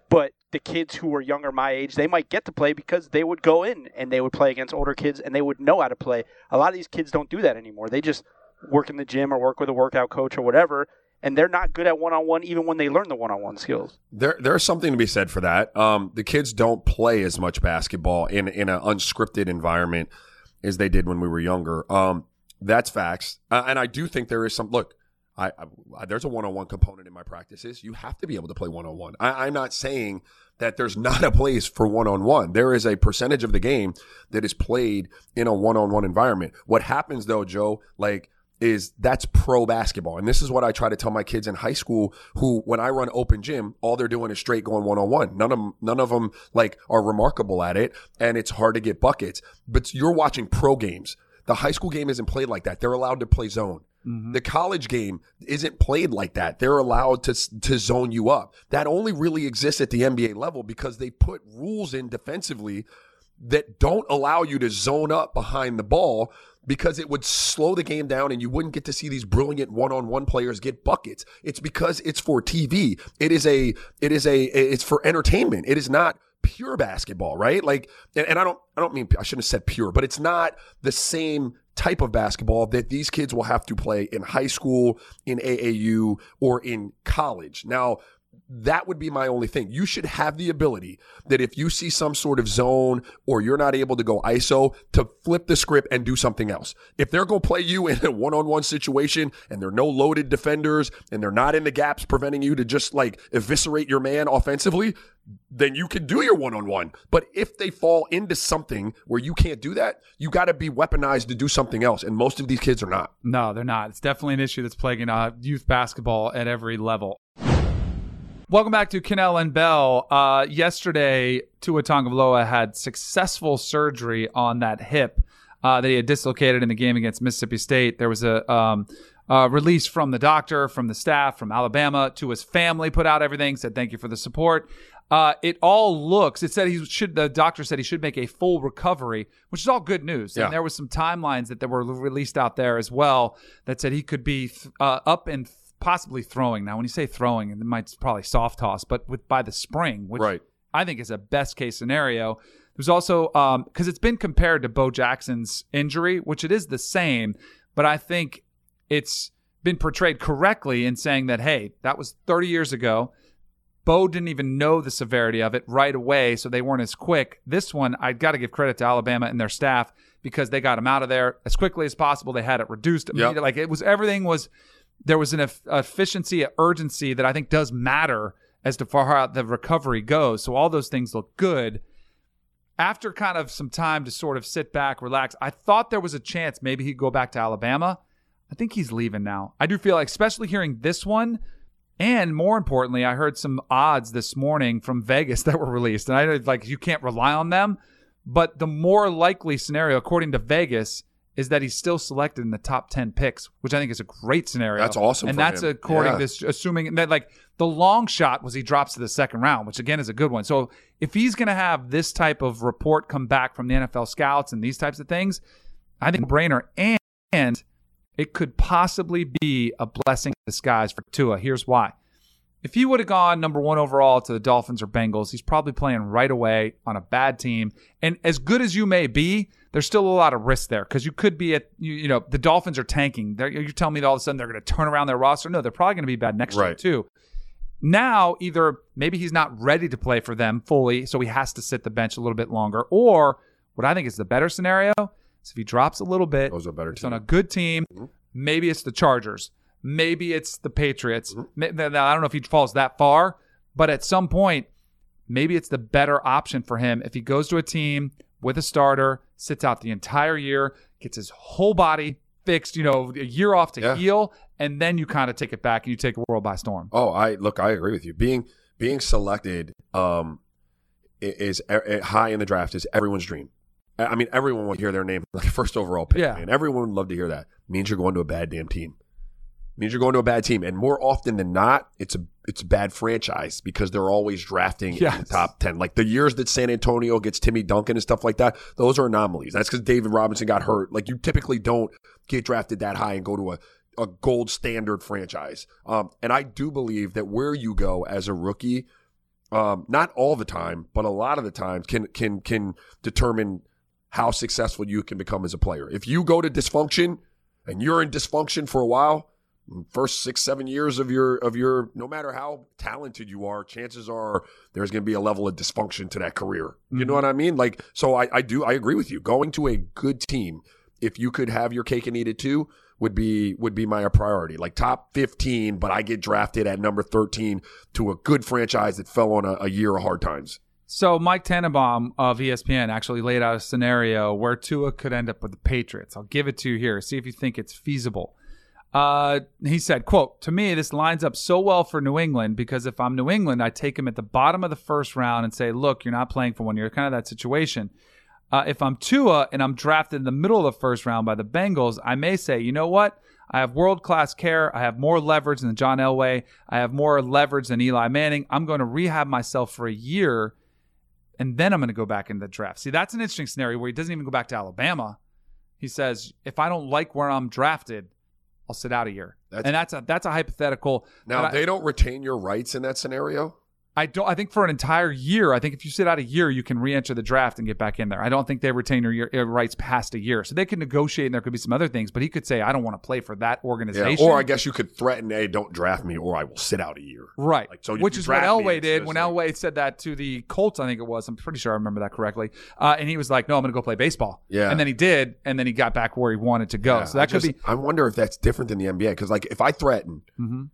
But the kids who were younger my age, they might get to play because they would go in and they would play against older kids and they would know how to play. A lot of these kids don't do that anymore. They just work in the gym or work with a workout coach or whatever and they're not good at one on one even when they learn the one on one skills. There, there's something to be said for that. Um, the kids don't play as much basketball in in an unscripted environment as they did when we were younger. Um, that's facts, uh, and I do think there is some look. I, I there's a one on one component in my practices. You have to be able to play one on one. I'm not saying that there's not a place for one on one. There is a percentage of the game that is played in a one on one environment. What happens though, Joe, like is that's pro basketball. And this is what I try to tell my kids in high school who, when I run open gym, all they're doing is straight going one on one. None of them, none of them like are remarkable at it and it's hard to get buckets. But you're watching pro games. The high school game isn't played like that. They're allowed to play zone. Mm-hmm. The college game isn't played like that. They're allowed to to zone you up. That only really exists at the NBA level because they put rules in defensively that don't allow you to zone up behind the ball because it would slow the game down and you wouldn't get to see these brilliant one-on-one players get buckets. It's because it's for TV. It is a it is a it's for entertainment. It is not pure basketball, right? Like and, and I don't I don't mean I shouldn't have said pure, but it's not the same type of basketball that these kids will have to play in high school, in AAU, or in college. Now, that would be my only thing. You should have the ability that if you see some sort of zone or you're not able to go ISO to flip the script and do something else. If they're going to play you in a one-on-one situation and there are no loaded defenders and they're not in the gaps preventing you to just like eviscerate your man offensively, then you can do your one-on-one. But if they fall into something where you can't do that, you got to be weaponized to do something else. And most of these kids are not. No, they're not. It's definitely an issue that's plaguing uh, youth basketball at every level. Welcome back to Kanell and Bell. Uh, yesterday, Tua Tagovailoa had successful surgery on that hip uh, that he had dislocated in the game against Mississippi State. There was a um, uh, release from the doctor, from the staff, from Alabama. to his family put out everything, said thank you for the support. Uh, it all looks. It said he should. The doctor said he should make a full recovery, which is all good news. Yeah. And there was some timelines that, that were released out there as well that said he could be th- uh, up and possibly throwing. Now, when you say throwing, it might probably soft toss, but with by the spring, which Right. I think is a best case scenario. There's also um, because it's been compared to Bo Jackson's injury, which it is the same, but I think it's been portrayed correctly in saying that hey, that was 30 years ago. Bo didn't even know the severity of it right away, so they weren't as quick. This one, I got to give credit to Alabama and their staff because they got him out of there as quickly as possible. They had it reduced. immediately. Like it was everything was there was an eff- efficiency, urgency that I think does matter as to far how the recovery goes. So all those things look good. After kind of some time to sort of sit back, relax, I thought there was a chance maybe he'd go back to Alabama. I think he's leaving now. I do feel like, especially hearing this one, and more importantly, I heard some odds this morning from Vegas that were released, and I like you can't rely on them. But the more likely scenario, according to Vegas, is that he's still selected in the top ten picks, which I think is a great scenario. That's awesome and that's him. according Yeah. to assuming that like the long shot was he drops to the second round, which again is a good one. So if he's going to have this type of report come back from the NFL scouts and these types of things, I think brainer and, and it could possibly be a blessing in disguise for Tua. Here's why. If he would have gone number one overall to the Dolphins or Bengals, he's probably playing right away on a bad team. And as good as you may be, there's still a lot of risk there because you could be at, you, you know, the Dolphins are tanking. They're, you're telling me that all of a sudden they're going to turn around their roster? No, they're probably going to be bad next year too. Now, either maybe he's not ready to play for them fully, so he has to sit the bench a little bit longer, or what I think is the better scenario is if he drops a little bit, Those are better it's on a good team. Mm-hmm. Maybe it's the Chargers. Maybe it's the Patriots. Mm-hmm. Ma- Now, I don't know if he falls that far, but at some point, maybe it's the better option for him if he goes to a team with a starter, sits out the entire year, gets his whole body fixed, you know, a year off to Yeah. heal, and then you kind of take it back and you take the world by storm. Oh, I look. I agree with you. Being being selected um, is e- high in the draft is everyone's dream. I I mean, everyone would hear their name like first overall pick, Yeah. and everyone would love to hear that. means you're going to a bad damn team. means you're going to a bad team, and more often than not, it's a it's a bad franchise because they're always drafting in the top ten. Like the years that San Antonio gets Timmy Duncan and stuff like that, those are anomalies. That's because David Robinson got hurt. Like you typically don't get drafted that high and go to a a gold standard franchise. Um, and I do believe that where you go as a rookie, um, not all the time, but a lot of the times can can can determine how successful you can become as a player. If you go to dysfunction and you're in dysfunction for a while, first six seven years of your of your no matter how talented you are, chances are there's going to be a level of dysfunction to that career. You know mm-hmm. what I mean? Like so, I I do I agree with you. Going to a good team, if you could have your cake and eat it too, would be would be my priority. Like top 15, but I get drafted at number 13 to a good franchise that fell on a, a year of hard times. So Mike Tannenbaum of ESPN actually laid out a scenario where Tua could end up with the Patriots. I'll give it to you here. See if you think it's feasible. Uh, he said, "quote To me, this lines up so well for New England because if I'm New England, I take him at the bottom of the first round and say, look, you're not playing for one year. Kind of that situation. Uh, if I'm Tua and I'm drafted in the middle of the first round by the Bengals, I may say, you know what? I have world class care. I have more leverage than John Elway. I have more leverage than Eli Manning. I'm going to rehab myself for a year, and then I'm going to go back into the draft. See, that's an interesting scenario where he doesn't even go back to Alabama. He says, if I don't like where I'm drafted, I'll sit out a year. That's- and that's a that's a hypothetical. Now But I- they don't retain your rights in that scenario. I don't. I think for an entire year, I think if you sit out a year, you can re-enter the draft and get back in there. I don't think they retain your, your rights past a year, so they can negotiate. and There could be some other things, but he could say, "I don't want to play for that Yeah. organization." Or I guess you could threaten, "Hey, don't draft me, or I will sit out a year." Right. Like, so Which is what Elway did when like- Elway said that to the Colts, I think it was. I'm pretty sure I remember that correctly. Uh, and he was like, no, I'm going to go play baseball. Yeah. And then he did. And then he got back where he wanted to go. Yeah, so that I could just- be. I wonder if that's different than the NBA because, like, if I threaten Mhm.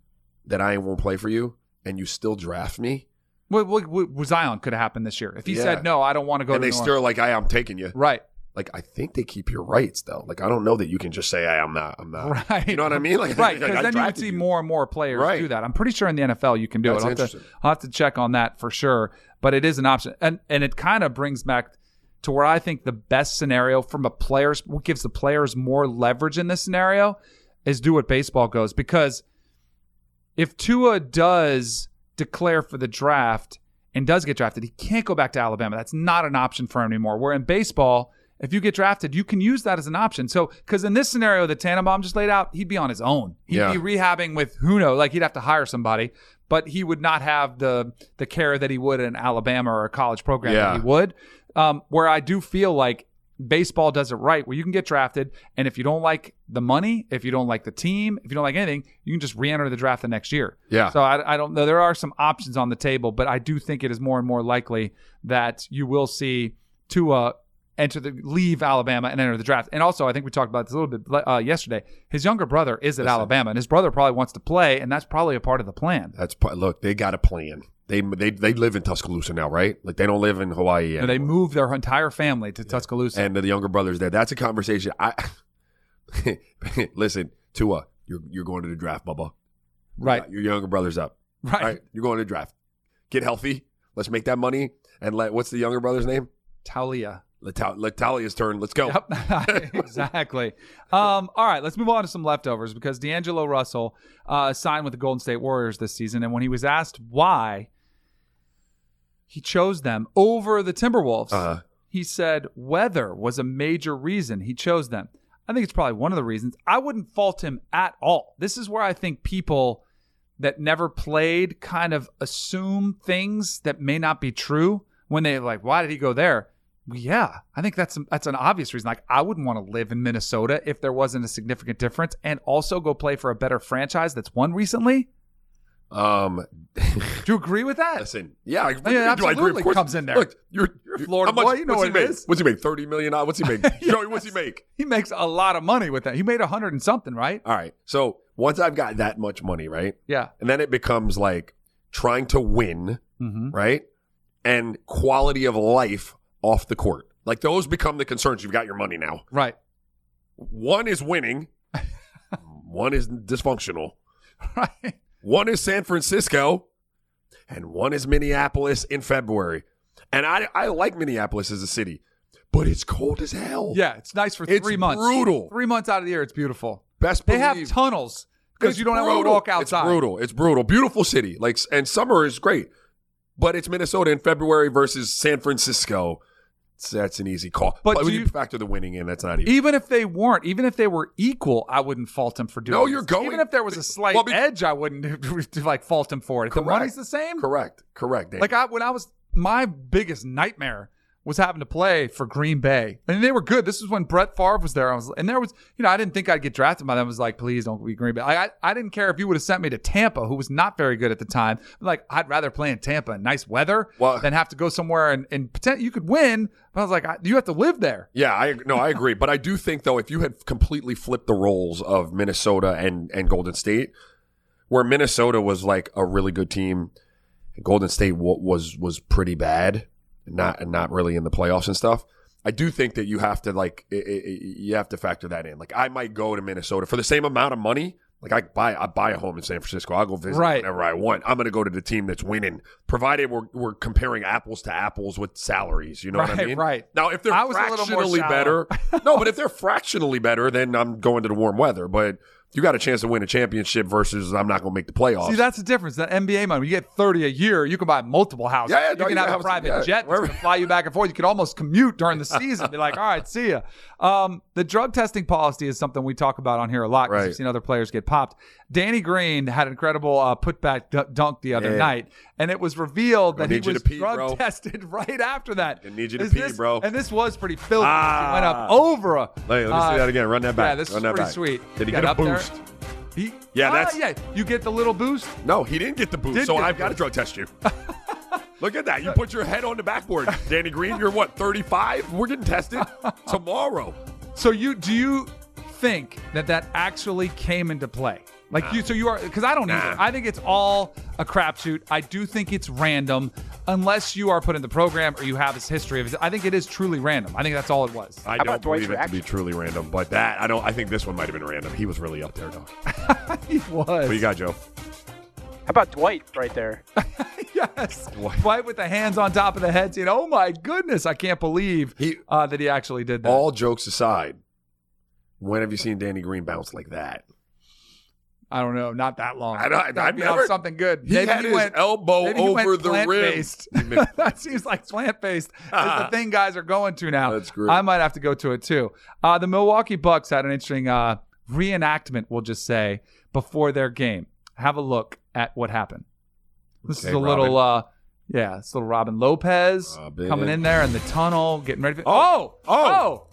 that I won't play for you and you still draft me, What, what, what Zion could have happened this year. If he Yeah. said, no, I don't want to go and to they still like, "I, I'm taking you." Right. Like, I think they keep your rights though. Like, I don't know that you can just say, "Hey, I'm not, I'm not." Right. You know what I mean? Like, right. Because I then you would see more and more players Right. do that. I'm pretty sure in the NFL you can do That's it. I'll have, to. I'll have to check on that for sure. But it is an option. And and it kind of brings back to where I think the best scenario from a player's what gives the players more leverage in this scenario is do what baseball goes. Because if Tua does declare for the draft and does get drafted, he can't go back to Alabama. That's not an option for him anymore. Where in baseball, if you get drafted, you can use that as an option. So, because in this scenario that Tannenbaum just laid out, he'd be on his own. He'd Yeah. be rehabbing with who knows, like he'd have to hire somebody, but he would not have the the care that he would in Alabama or a college program Yeah. that he would. Um, where I do feel like baseball does it right, where you can get drafted, and if you don't like the money, if you don't like the team, if you don't like anything, you can just re-enter the draft the next year. Yeah. So I, I don't know. There are some options on the table, but I do think it is more and more likely that you will see Tua enter the leave Alabama and enter the draft. And also, I think we talked about this a little bit uh, yesterday. His younger brother is at Alabama, and his brother probably wants to play, and that's probably a part of the plan. That's look, they got a plan. They they they live in Tuscaloosa now, right? Like they don't live in Hawaii. You know, they moved their entire family to Tuscaloosa. and the younger brothers there. That's a conversation. I listen, Tua, you're you're going to the draft, Bubba. Right. Your younger brother's up. Right. Right. You're going to the draft. Get healthy. Let's make that money and let what's the younger brother's name? Taulia. Letalia's turn. Let's go. Yep, exactly. Um, all right, let's move on to some leftovers because D'Angelo Russell uh, signed with the Golden State Warriors this season, and when he was asked why he chose them over the Timberwolves, Uh-huh. he said weather was a major reason he chose them. I think it's probably one of the reasons. I wouldn't fault him at all. This is where I think people that never played kind of assume things that may not be true when they like, why did he go there? Well, yeah, I think that's that's an obvious reason. Like, I wouldn't want to live in Minnesota if there wasn't a significant difference, and also go play for a better franchise that's won recently. Um, Do you agree with that? listen, yeah, I, I mean, do I agree? absolutely Of course. comes in there. Look, you're, You're a Florida how much- boy, you know what's what he make? is. What's he make? Thirty million dollars. What's he make? Joey, what's he make? He makes a lot of money with that. He made a hundred and something, right? All right. So once I've got that much money, right? Yeah. And then it becomes like trying to win, Mm-hmm. right? And quality of life off the court. Like those become the concerns. You've got your money now. Right. One is winning. one is dysfunctional. Right. One is San Francisco, and one is Minneapolis in February. And I I like Minneapolis as a city, but it's cold as hell. Yeah, it's nice for It's three months. brutal. Three months out of the year, it's beautiful. Best place They have believe- tunnels because It's you don't have to brutal. walk outside. It's brutal. It's brutal. Beautiful city. Like and summer is great, but it's Minnesota in February versus San Francisco. So that's an easy call. But But, when you, you- factor the winning in, that's not even. Even if they weren't, even if they were equal, I wouldn't fault him for doing. No, this. you're going- Even if there was a slight Well, edge, I wouldn't like fault him for it. If the Correct. money's the same, Correct. Correct. Like I when I was my biggest nightmare was having to play for Green Bay. And they were good. This was when Brett Favre was there. I was and there was, you know, I didn't think I'd get drafted by them. I was like, please don't be Green Bay. I, I, I didn't care if you would have sent me to Tampa, who was not very good at the time. Like, I'd rather play in Tampa in nice weather Well- than have to go somewhere and, and pretend you could win. But I was like, I, you have to live there. Yeah, I no, I agree. But I do think though, if you had completely flipped the roles of Minnesota and and Golden State, where Minnesota was like a really good team, Golden State wa- was was pretty bad, not and not really in the playoffs and stuff. I do think that you have to like i i i- you have to factor that in. Like I might go to Minnesota for the same amount of money. Like I buy I buy a home in San Francisco. I'll go visit Right. whenever I want. I'm going to go to the team that's winning, provided we're we're comparing apples to apples with salaries. You know what I mean? right. Now, if they're I was a little more fractionally better, no, but if they're fractionally better, then I'm going to the warm weather. But you got a chance to win a championship versus I'm not going to make the playoffs. See, that's the difference. That NBA money, you get 30 a year, you can buy multiple houses. Yeah, yeah, you no, can you have a private yeah, jet wherever- fly you back and forth. You could almost commute during the season. Be like, all right, see ya. Um, the drug testing policy is something we talk about on here a lot because Right. we've seen other players get popped. Danny Green had an incredible uh, putback d- dunk the other Yeah. night, and it was revealed that he was pee, drug bro. tested right after that. I need you to Is pee, this- bro. And this was pretty filthy. Ah. he went up over a. Let, let me uh, see that again. Run that back. Yeah, this Run is pretty back. sweet. Did he Got get a there. boost? He, Yeah, Ah, that's- yeah. You get the little boost. No, he didn't get the boost, Did so I've got to drug test you. Look at that. You put your head on the backboard. Danny Green, you're what, 35? We're getting tested tomorrow. So you do you think that that actually came into play? Like you, so you are because I don't either. I think it's all a crapshoot. I do think it's random, unless you are put in the program or you have this history of it. I think it is truly random. I think that's all it was. I don't believe it to be truly random, but that I don't. I think this one might have been random. He was really up there, though. he was. What you got, Joe? How about Dwight right there? yes, Dwight with the hands on top of the head, saying, "Oh my goodness, I can't believe he, uh, that he actually did that." All jokes aside, when have you seen Danny Green bounce like that? I don't know, not that long. I don't- I've never- on something good. He had his elbow maybe he went over the rim. plant-based. that seems like plant based is the thing guys are going to now. That's great. I might have to go to it too. Uh, the Milwaukee Bucks had an interesting uh, reenactment, we'll just say, before their game. Have a look at what happened. This Okay, is a little, uh, yeah, it's little Robin Lopez Robin. coming in there in the tunnel, getting ready. For, oh, oh,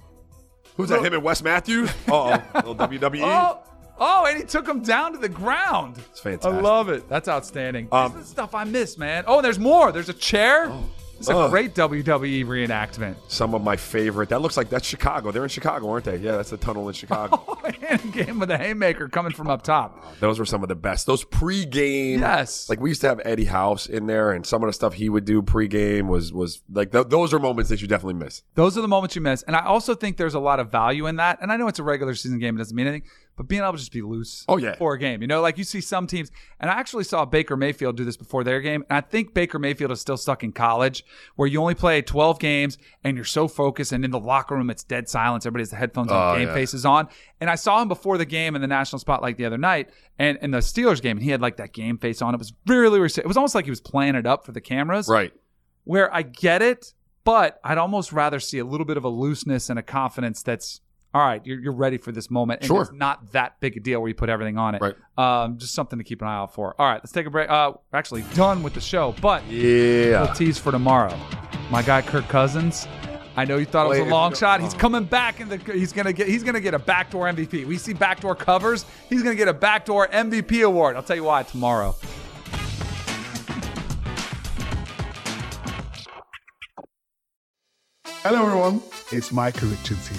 Who's that? Him and Wes Matthews? Uh oh, little WWE. oh, oh, and he took him down to the ground. It's fantastic. I love it. That's outstanding. Um, this is the stuff I miss, man. Oh, there's more. There's a chair. It's a Ugh. great WWE reenactment. Some of my favorite. That looks like that's Chicago. They're in Chicago, aren't they? Yeah, that's the tunnel in Chicago. and game with a haymaker coming from up top. Those were some of the best. Those pregame, Yes. Like we used to have Eddie House in there, and some of the stuff he would do pregame was was like th- those are moments that you definitely miss. Those are the moments you miss. And I also think there's a lot of value in that. And I know it's a regular season game, it doesn't mean anything, but being able to just be loose Oh, yeah. for a game. You know, like you see some teams, and I actually saw Baker Mayfield do this before their game. And I think Baker Mayfield is still stuck in college where you only play 12 games and you're so focused. And in the locker room, it's dead silence. Everybody has the headphones on, Oh, game yeah. faces on. And I saw him before the game in the national spotlight the other night and in the Steelers game. And he had like that game face on. It was really, really, it was almost like he was playing it up for the cameras Right. where I get it, but I'd almost rather see a little bit of a looseness and a confidence that's all right. You're, you're ready for this moment, and Sure. it's not that big a deal where you put everything on it. Right. Um, just something to keep an eye out for. All right, let's take a break. Uh, we're actually done with the show, but Yeah. we'll tease for tomorrow. My guy Kirk Cousins. I know you thought it was a long if- shot. He's coming back in the. He's gonna get. He's gonna get a backdoor MVP. We see backdoor covers. He's gonna get a backdoor MVP award. I'll tell you why tomorrow. Hello, everyone. It's Micah Richards here.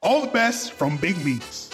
All the best from Big Meats.